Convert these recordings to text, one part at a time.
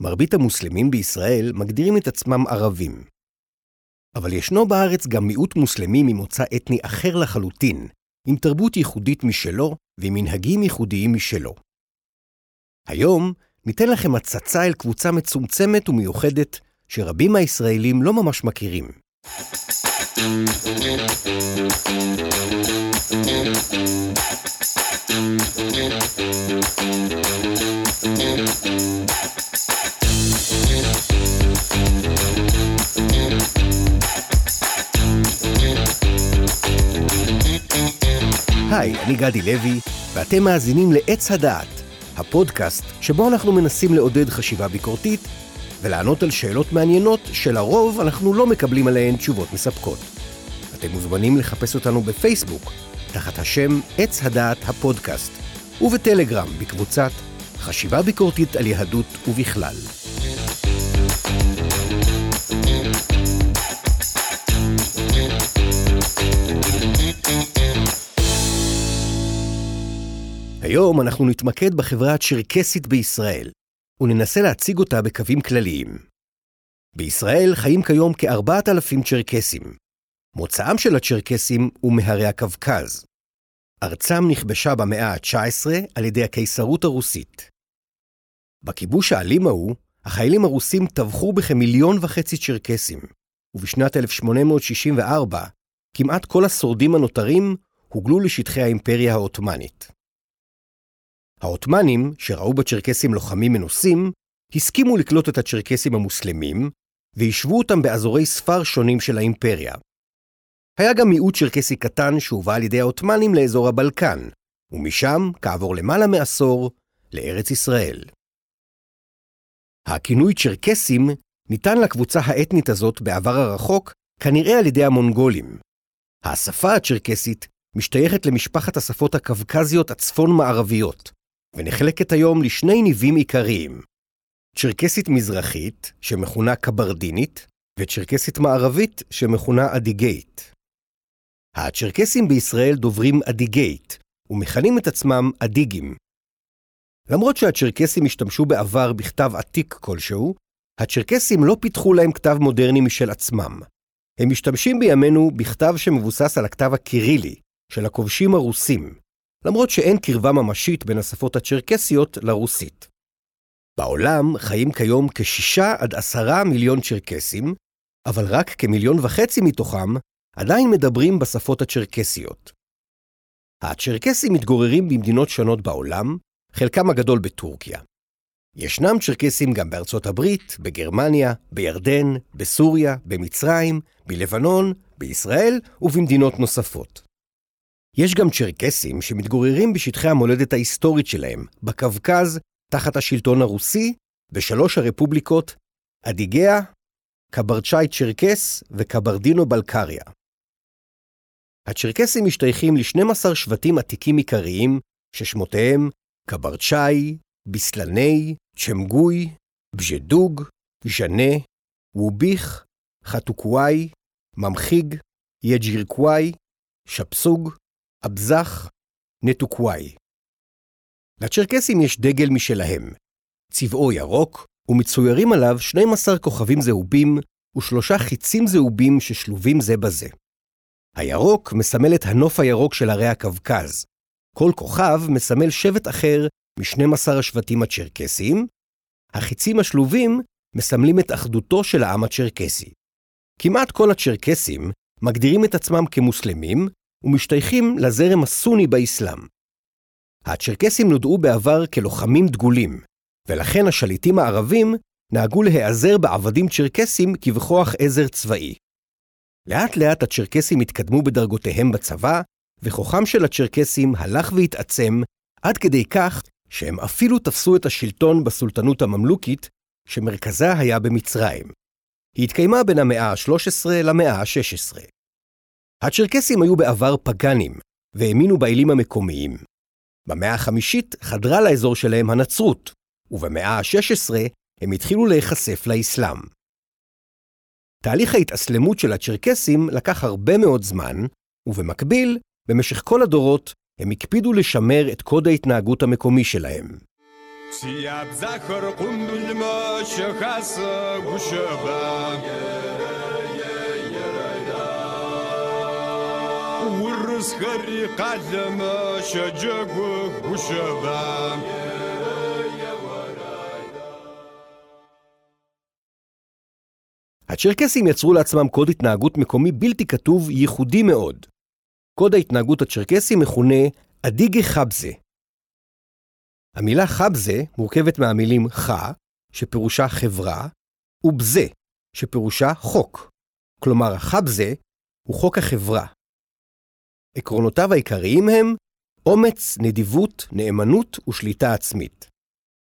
מרבית המוסלמים בישראל מגדירים את עצמם ערבים. אבל ישנו בארץ גם מיעוט מוסלמי ממוצא אתני אחר לחלוטין, עם תרבות ייחודית משלו ועם מנהגים ייחודיים משלו. היום ניתן לכם הצצה אל קבוצה מצומצמת ומיוחדת שרבים מהישראלים לא ממש מכירים. היי, אני גדי לוי, ואתם מאזינים לעץ הדעת, הפודקאסט שבו אנחנו מנסים לעודד חשיבה ביקורתית ולענות על שאלות מעניינות שלרוב אנחנו לא מקבלים עליהן תשובות מספקות. אתם מוזמנים לחפש אותנו בפייסבוק, תחת השם עץ הדעת הפודקאסט, ובטלגרם בקבוצת חשיבה ביקורתית על יהדות ובכלל. היום אנחנו נתמקד בחברה הצ'רקסית בישראל, וננסה להציג אותה בקווים כלליים. בישראל חיים כיום כ-4,000 צ'רקסים. מוצאם של הצ'רקסים הוא מהרי הקווקז. ארצם נכבשה במאה ה-19 על ידי הקיסרות הרוסית. בכיבוש האלים ההוא, החיילים הרוסים טבחו בכמיליון וחצי צ'רקסים, ובשנת 1864, כמעט כל השורדים הנותרים הוגלו לשטחי האימפריה העות'מאנית. העות'מאנים, שראו בצ'רקסים לוחמים מנוסים, הסכימו לקלוט את הצ'רקסים המוסלמים, וישבו אותם באזורי ספר שונים של האימפריה. היה גם מיעוט צ'רקסי קטן שהובא על ידי העות'מאנים לאזור הבלקן, ומשם, כעבור למעלה מעשור, לארץ ישראל. הכינוי צ'רקסים ניתן לקבוצה האתנית הזאת בעבר הרחוק, כנראה על ידי המונגולים. השפה הצ'רקסית משתייכת למשפחת השפות הקווקזיות הצפון-מערביות, ונחלקת היום לשני ניבים עיקריים. צ'רקסית מזרחית, שמכונה קברדינית, וצ'רקסית מערבית, שמכונה אדיגית. הצ'רקסים בישראל דוברים אדיגית, ומכנים את עצמם אדיגים. למרות שהצ'רקסים השתמשו בעבר בכתב עתיק כלשהו, הצ'רקסים לא פיתחו להם כתב מודרני משל עצמם. הם משתמשים בימינו בכתב שמבוסס על הכתב הקירילי, של הכובשים הרוסים, למרות שאין קרבה ממשית בין השפות הצ'רקסיות לרוסית. בעולם חיים כיום כשישה עד עשרה מיליון צ'רקסים, אבל רק כמיליון וחצי מתוכם עדיין מדברים בשפות הצ'רקסיות. הצ'רקסים מתגוררים במדינות שונות בעולם, חלקם הגדול בטורקיה. ישנם צ'רקסים גם בארצות הברית, בגרמניה, בירדן, בסוריה, במצרים, בלבנון, בישראל ובמדינות נוספות. יש גם צ'רקסים שמתגוררים בשטחי המולדת ההיסטורית שלהם, בקווקז, תחת השלטון הרוסי, בשלוש הרפובליקות, אדיגאה, קברצ'אי צ'רקס וקברדינו בלקריה. הצ'רקסים משתייכים ל-12 שבטים עתיקים עיקריים, ששמותיהם קברצ'אי, ביסלני, צ'מגוי, בז'דוג, ז'נה, ווביך, חתוקוואי, ממחיג, יג'ירקוואי, שפסוג, אבזח, נטוקוואי. לצ'רקסים יש דגל משלהם. צבעו ירוק, ומצוירים עליו 12 כוכבים זהובים ושלושה חיצים זהובים ששלובים זה בזה. הירוק מסמל את הנוף הירוק של הרי הקווקז. כל כוכב מסמל שבט אחר מ-12 השבטים הצ'רקסיים. החיצים השלובים מסמלים את אחדותו של העם הצ'רקסי. כמעט כל הצ'רקסים מגדירים את עצמם כמוסלמים, ומשתייכים לזרם הסוני באסלאם. הצ'רקסים נודעו בעבר כלוחמים דגולים, ולכן השליטים הערבים נהגו להיעזר בעבדים צ'רקסים כבכוח עזר צבאי. לאט לאט הצ'רקסים התקדמו בדרגותיהם בצבא, וכוחם של הצ'רקסים הלך והתעצם עד כדי כך שהם אפילו תפסו את השלטון בסולטנות הממלוכית, שמרכזה היה במצרים. היא התקיימה בין המאה ה-13 למאה ה-16. הצ'רקסים היו בעבר פגאנים, והאמינו באלים המקומיים. במאה החמישית חדרה לאזור שלהם הנצרות, ובמאה ה-16 הם התחילו להיחשף לאסלאם. תהליך ההתאסלמות של הצ'רקסים לקח הרבה מאוד זמן, ובמקביל, במשך כל הדורות, הם הקפידו לשמר את קוד ההתנהגות המקומי שלהם. (צחוק) ورزخري قلم شجق وشباب הצ'רקסים יצרו לעצמם קוד התנהגות מקומי בלתי כתוב ייחודי מאוד. קוד ההתנהגות הצ'רקסי מכונה אדיגה חבזה. המילה חבזה מורכבת מהמילים ח, שפירושה חברה, ובזה, שפירושה חוק. כלומר, החבזה הוא חוק החברה. עקרונותיו העיקריים הם אומץ, נדיבות, נאמנות ושליטה עצמית.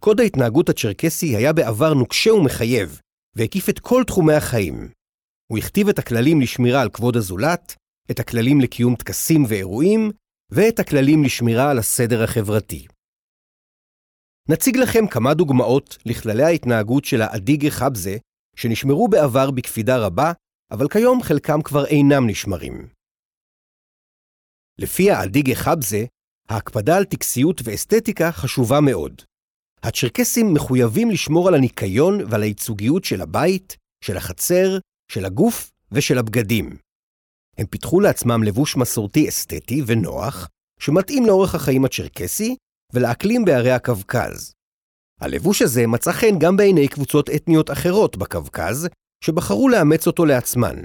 קוד ההתנהגות הצ'רקסי היה בעבר נוקשה ומחייב, והקיף את כל תחומי החיים. הוא הכתיב את הכללים לשמירה על כבוד הזולת, את הכללים לקיום טקסים ואירועים, ואת הכללים לשמירה על הסדר החברתי. נציג לכם כמה דוגמאות לכללי ההתנהגות של האדיגה חבזה, שנשמרו בעבר בקפידה רבה, אבל כיום חלקם כבר אינם נשמרים. לפי האדיגה חבזה, ההקפדה על טקסיות ואסתטיקה חשובה מאוד. הצ'רקסים מחויבים לשמור על הניקיון ועל הייצוגיות של הבית, של החצר, של הגוף ושל הבגדים. הם פיתחו לעצמם לבוש מסורתי אסתטי ונוח, שמתאים לאורך החיים הצ'רקסי ולאקלים בערי הקווקז. הלבוש הזה מצא חן גם בעיני קבוצות אתניות אחרות בקווקז, שבחרו לאמץ אותו לעצמן.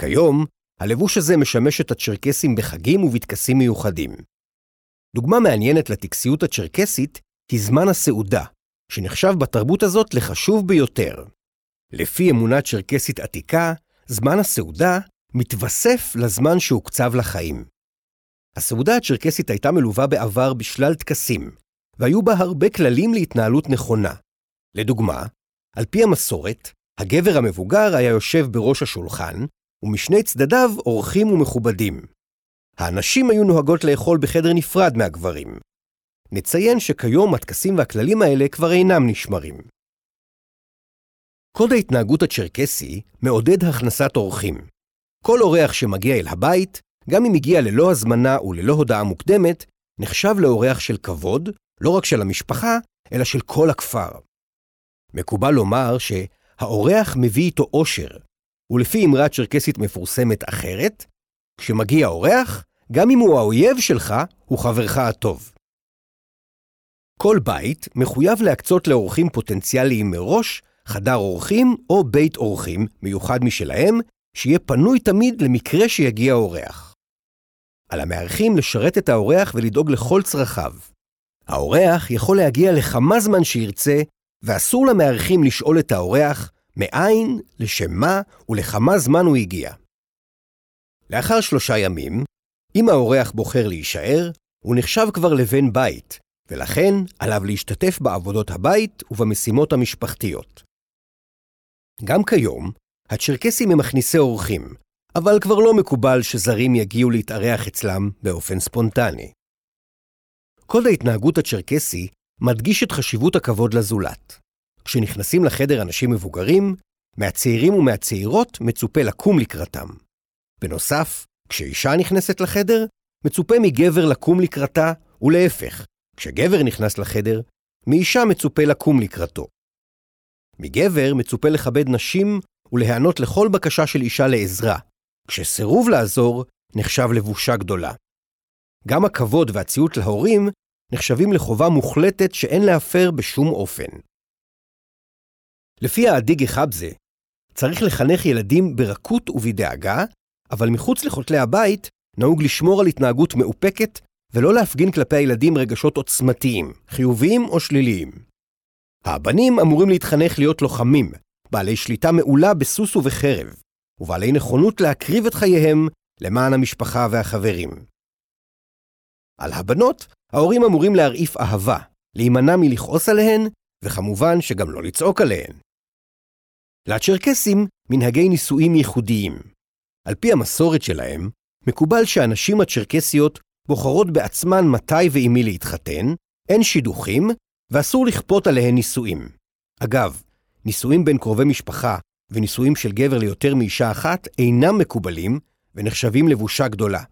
כיום, הלבוש הזה משמש את הצ'רקסים בחגים ובטקסים מיוחדים. דוגמה מעניינת לטקסיות הצ'רקסית היא זמן הסעודה, שנחשב בתרבות הזאת לחשוב ביותר. לפי אמונה צ'רקסית עתיקה, זמן הסעודה מתווסף לזמן שהוקצב לחיים. הסעודה הצ'רקסית הייתה מלווה בעבר בשלל טקסים, והיו בה הרבה כללים להתנהלות נכונה. לדוגמה, על פי המסורת, הגבר המבוגר היה יושב בראש השולחן, ומשני צדדיו אורחים ומכובדים. הנשים היו נוהגות לאכול בחדר נפרד מהגברים, נציין שכיום הטקסים והכללים האלה כבר אינם נשמרים. קוד ההתנהגות הצ'רקסי מעודד הכנסת אורחים. כל אורח שמגיע אל הבית, גם אם הגיע ללא הזמנה וללא הודעה מוקדמת, נחשב לאורח של כבוד, לא רק של המשפחה, אלא של כל הכפר. מקובל לומר שהאורח מביא איתו אושר, ולפי אמרה צ'רקסית מפורסמת אחרת, כשמגיע אורח, גם אם הוא האויב שלך, הוא חברך הטוב. כל בית מחויב להקצות לאורחים פוטנציאליים מראש חדר אורחים או בית אורחים מיוחד משלהם, שיהיה פנוי תמיד למקרה שיגיע אורח. על המארחים לשרת את האורח ולדאוג לכל צרכיו. האורח יכול להגיע לכמה זמן שירצה, ואסור למארחים לשאול את האורח מאין, לשם מה ולכמה זמן הוא הגיע. לאחר שלושה ימים, אם האורח בוחר להישאר, הוא נחשב כבר לבן בית, ולכן עליו להשתתף בעבודות הבית ובמשימות המשפחתיות. גם כיום, הצ'רקסים הם מכניסי אורחים, אבל כבר לא מקובל שזרים יגיעו להתארח אצלם באופן ספונטני. קוד ההתנהגות הצ'רקסי מדגיש את חשיבות הכבוד לזולת. כשנכנסים לחדר אנשים מבוגרים, מהצעירים ומהצעירות מצופה לקום לקראתם. בנוסף, כשאישה נכנסת לחדר, מצופה מגבר לקום לקראתה, ולהפך, כשגבר נכנס לחדר, מאישה מצופה לקום לקראתו. מגבר מצופה לכבד נשים ולהיענות לכל בקשה של אישה לעזרה, כשסירוב לעזור נחשב לבושה גדולה. גם הכבוד והציות להורים נחשבים לחובה מוחלטת שאין להפר בשום אופן. לפי האדיגי חבזה, צריך לחנך ילדים ברכות ובדאגה, אבל מחוץ לכותלי הבית נהוג לשמור על התנהגות מאופקת ולא להפגין כלפי הילדים רגשות עוצמתיים, חיוביים או שליליים. הבנים אמורים להתחנך להיות לוחמים, בעלי שליטה מעולה בסוס ובחרב, ובעלי נכונות להקריב את חייהם למען המשפחה והחברים. על הבנות, ההורים אמורים להרעיף אהבה, להימנע מלכעוס עליהן, וכמובן שגם לא לצעוק עליהן. לצ'רקסים מנהגי נישואים ייחודיים. על פי המסורת שלהם, מקובל שהנשים הצ'רקסיות בוחרות בעצמן מתי ועם מי להתחתן, אין שידוכים, ואסור לכפות עליהן נישואים. אגב, נישואים בין קרובי משפחה ונישואים של גבר ליותר מאישה אחת אינם מקובלים ונחשבים לבושה גדולה.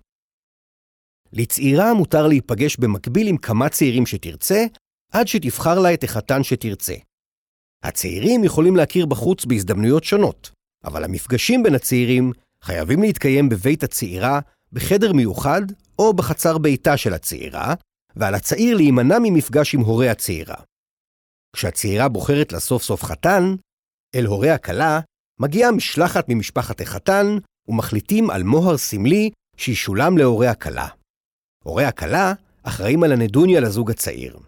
לצעירה מותר להיפגש במקביל עם כמה צעירים שתרצה, עד שתבחר לה את החתן שתרצה. הצעירים יכולים להכיר בחוץ בהזדמנויות שונות, אבל המפגשים בין הצעירים חייבים להתקיים בבית הצעירה, בחדר מיוחד או בחצר ביתה של הצעירה, ועל הצעיר להימנע ממפגש עם הורי הצעירה. כשהצעירה בוחרת לסוף סוף חתן, אל הורי הכלה מגיעה משלחת ממשפחת החתן ומחליטים על מוהר סמלי שישולם להורי הכלה. הורי הכלה אחראים על הנדוניה לזוג הצעיר.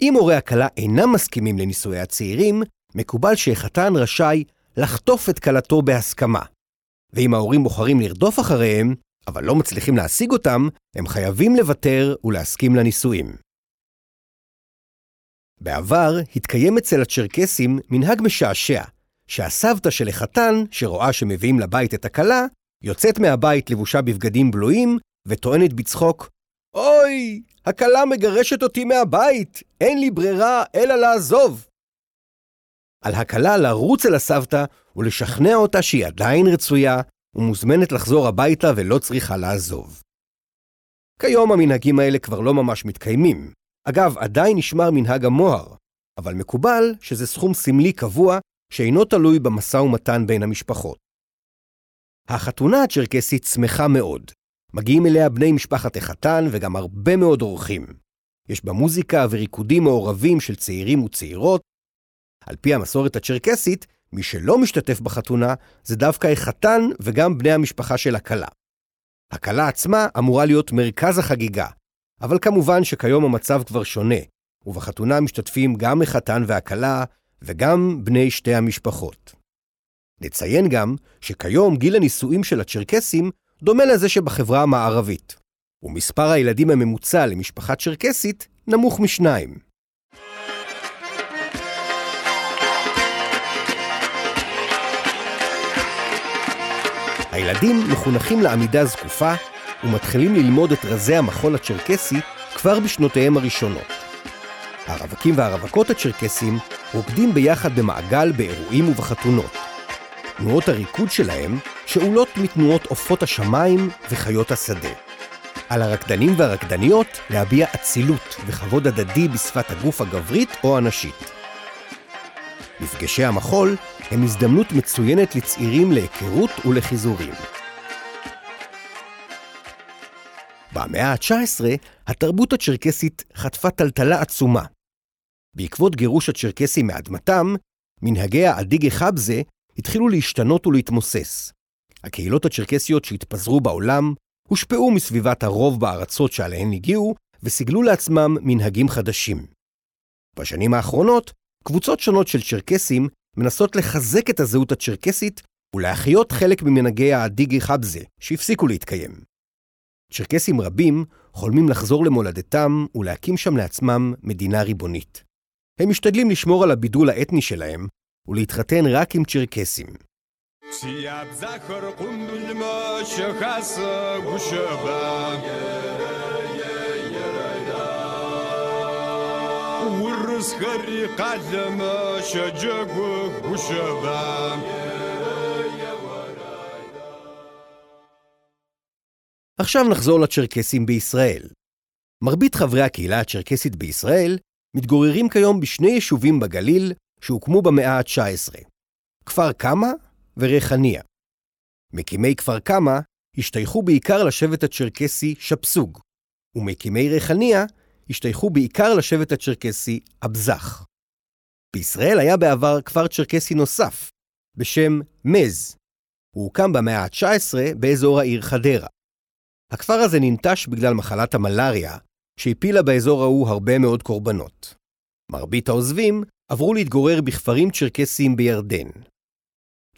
אם הורי הכלה אינם מסכימים לנישואי הצעירים, מקובל שהחתן רשאי לחטוף את כלתו בהסכמה. ואם ההורים בוחרים לרדוף אחריהם, אבל לא מצליחים להשיג אותם, הם חייבים לוותר ולהסכים לנישואים. בעבר התקיים אצל הצ'רקסים מנהג משעשע, שהסבתא של החתן, שרואה שמביאים לבית את הכלה, יוצאת מהבית לבושה בבגדים בלויים, וטוענת בצחוק, אוי, הכלה מגרשת אותי מהבית, אין לי ברירה אלא לעזוב. על הכלה לרוץ אל הסבתא ולשכנע אותה שהיא עדיין רצויה ומוזמנת לחזור הביתה ולא צריכה לעזוב. כיום המנהגים האלה כבר לא ממש מתקיימים. אגב, עדיין נשמר מנהג המוהר, אבל מקובל שזה סכום סמלי קבוע שאינו תלוי במשא ומתן בין המשפחות. החתונה הצ'רקסית שמחה מאוד. מגיעים אליה בני משפחת החתן וגם הרבה מאוד אורחים. יש בה מוזיקה וריקודים מעורבים של צעירים וצעירות. על פי המסורת הצ'רקסית, מי שלא משתתף בחתונה זה דווקא החתן וגם בני המשפחה של הכלה. הכלה עצמה אמורה להיות מרכז החגיגה, אבל כמובן שכיום המצב כבר שונה, ובחתונה משתתפים גם החתן והכלה וגם בני שתי המשפחות. נציין גם שכיום גיל הנישואים של הצ'רקסים דומה לזה שבחברה המערבית, ומספר הילדים הממוצע למשפחה צ'רקסית נמוך משניים. הילדים מחונכים לעמידה זקופה ומתחילים ללמוד את רזי המחול הצ'רקסי כבר בשנותיהם הראשונות. הרווקים והרווקות הצ'רקסים רוקדים ביחד במעגל באירועים ובחתונות. תנועות הריקוד שלהם שאולות מתנועות עופות השמיים וחיות השדה. על הרקדנים והרקדניות להביע אצילות וכבוד הדדי בשפת הגוף הגברית או הנשית. מפגשי המחול הם הזדמנות מצוינת לצעירים להיכרות ולחיזורים. במאה ה-19, התרבות הצ'רקסית חטפה טלטלה עצומה. בעקבות גירוש הצ'רקסים מאדמתם, מנהגי האדיגי חבזה התחילו להשתנות ולהתמוסס. הקהילות הצ'רקסיות שהתפזרו בעולם הושפעו מסביבת הרוב בארצות שעליהן הגיעו, וסיגלו לעצמם מנהגים חדשים. בשנים האחרונות, קבוצות שונות של צ'רקסים מנסות לחזק את הזהות הצ'רקסית ולהחיות חלק ממנהגי הדיגי חבזה, שהפסיקו להתקיים. צ'רקסים רבים חולמים לחזור למולדתם ולהקים שם לעצמם מדינה ריבונית. הם משתדלים לשמור על הבידול האתני שלהם ולהתחתן רק עם צ'רקסים. עכשיו נחזור לצ'רקסים בישראל. מרבית חברי הקהילה הצ'רקסית בישראל מתגוררים כיום בשני יישובים בגליל שהוקמו במאה ה-19, כפר קמא וריחניה. מקימי כפר קמא השתייכו בעיקר לשבט הצ'רקסי שפסוג, ומקימי ריחניה השתייכו בעיקר לשבט הצ'רקסי אבזח. בישראל היה בעבר כפר צ'רקסי נוסף, בשם מז. הוא הוקם במאה ה-19 באזור העיר חדרה. הכפר הזה ננטש בגלל מחלת המלאריה, שהפילה באזור ההוא הרבה מאוד קורבנות. מרבית העוזבים עברו להתגורר בכפרים צ'רקסיים בירדן.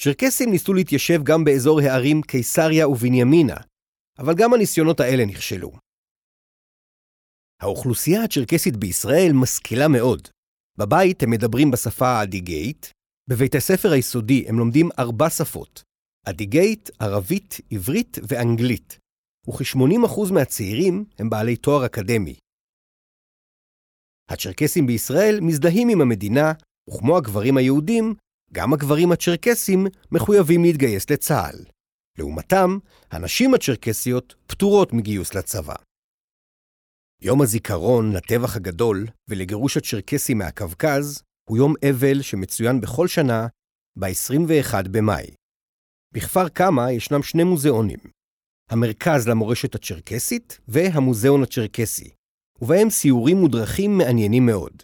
צ'רקסים ניסו להתיישב גם באזור הערים קיסריה ובנימינה, אבל גם הניסיונות האלה נכשלו. האוכלוסייה הצ'רקסית בישראל משכילה מאוד. בבית הם מדברים בשפה האדיגאית, בבית הספר היסודי הם לומדים ארבע שפות, אדיגאית, ערבית, עברית ואנגלית, וכ-80% מהצעירים הם בעלי תואר אקדמי. הצ'רקסים בישראל מזדהים עם המדינה, וכמו הגברים היהודים, גם הגברים הצ'רקסים מחויבים להתגייס לצה"ל. לעומתם, הנשים הצ'רקסיות פטורות מגיוס לצבא. יום הזיכרון לטבח הגדול ולגירוש הצ'רקסים מהקווקז הוא יום אבל שמצוין בכל שנה ב-21 במאי. בכפר קמא ישנם שני מוזיאונים, המרכז למורשת הצ'רקסית והמוזיאון הצ'רקסי, ובהם סיורים מודרכים מעניינים מאוד.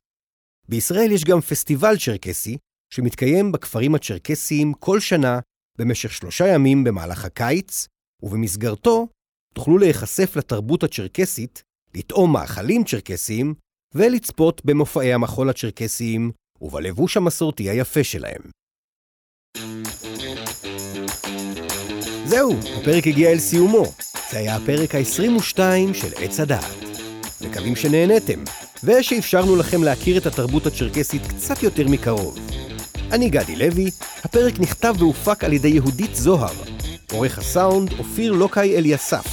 בישראל יש גם פסטיבל צ'רקסי, שמתקיים בכפרים הצ'רקסיים כל שנה במשך שלושה ימים במהלך הקיץ, ובמסגרתו תוכלו להיחשף לתרבות הצ'רקסית, לטעום מאכלים צ'רקסיים ולצפות במופעי המחול הצ'רקסיים ובלבוש המסורתי היפה שלהם. זהו, הפרק הגיע אל סיומו. זה היה הפרק ה-22 של עץ הדעת. מקווים שנהניתם, ושאפשרנו לכם להכיר את התרבות הצ'רקסית קצת יותר מקרוב. אני גדי לוי, הפרק נכתב והופק על ידי יהודית זוהר. עורך הסאונד, אופיר לוקאי אליסף.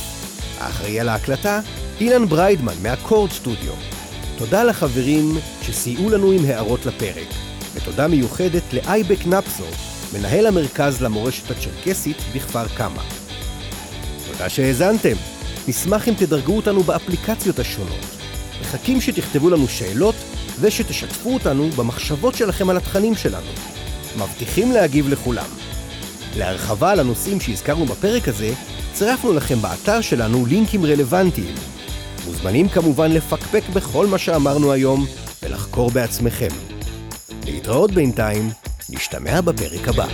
האחראי על ההקלטה, אילן בריידמן מהקורד סטודיו. תודה לחברים שסייעו לנו עם הערות לפרק, ותודה מיוחדת לאייבק נפסו, מנהל המרכז למורשת הצ'רקסית בכפר קמא. תודה שהאזנתם. נשמח אם תדרגו אותנו באפליקציות השונות. מחכים שתכתבו לנו שאלות ושתשתפו אותנו במחשבות שלכם על התכנים שלנו. מבטיחים להגיב לכולם. להרחבה על הנושאים שהזכרנו בפרק הזה, צירפנו לכם באתר שלנו לינקים רלוונטיים. מוזמנים כמובן לפקפק בכל מה שאמרנו היום ולחקור בעצמכם. להתראות בינתיים, נשתמע בפרק הבא.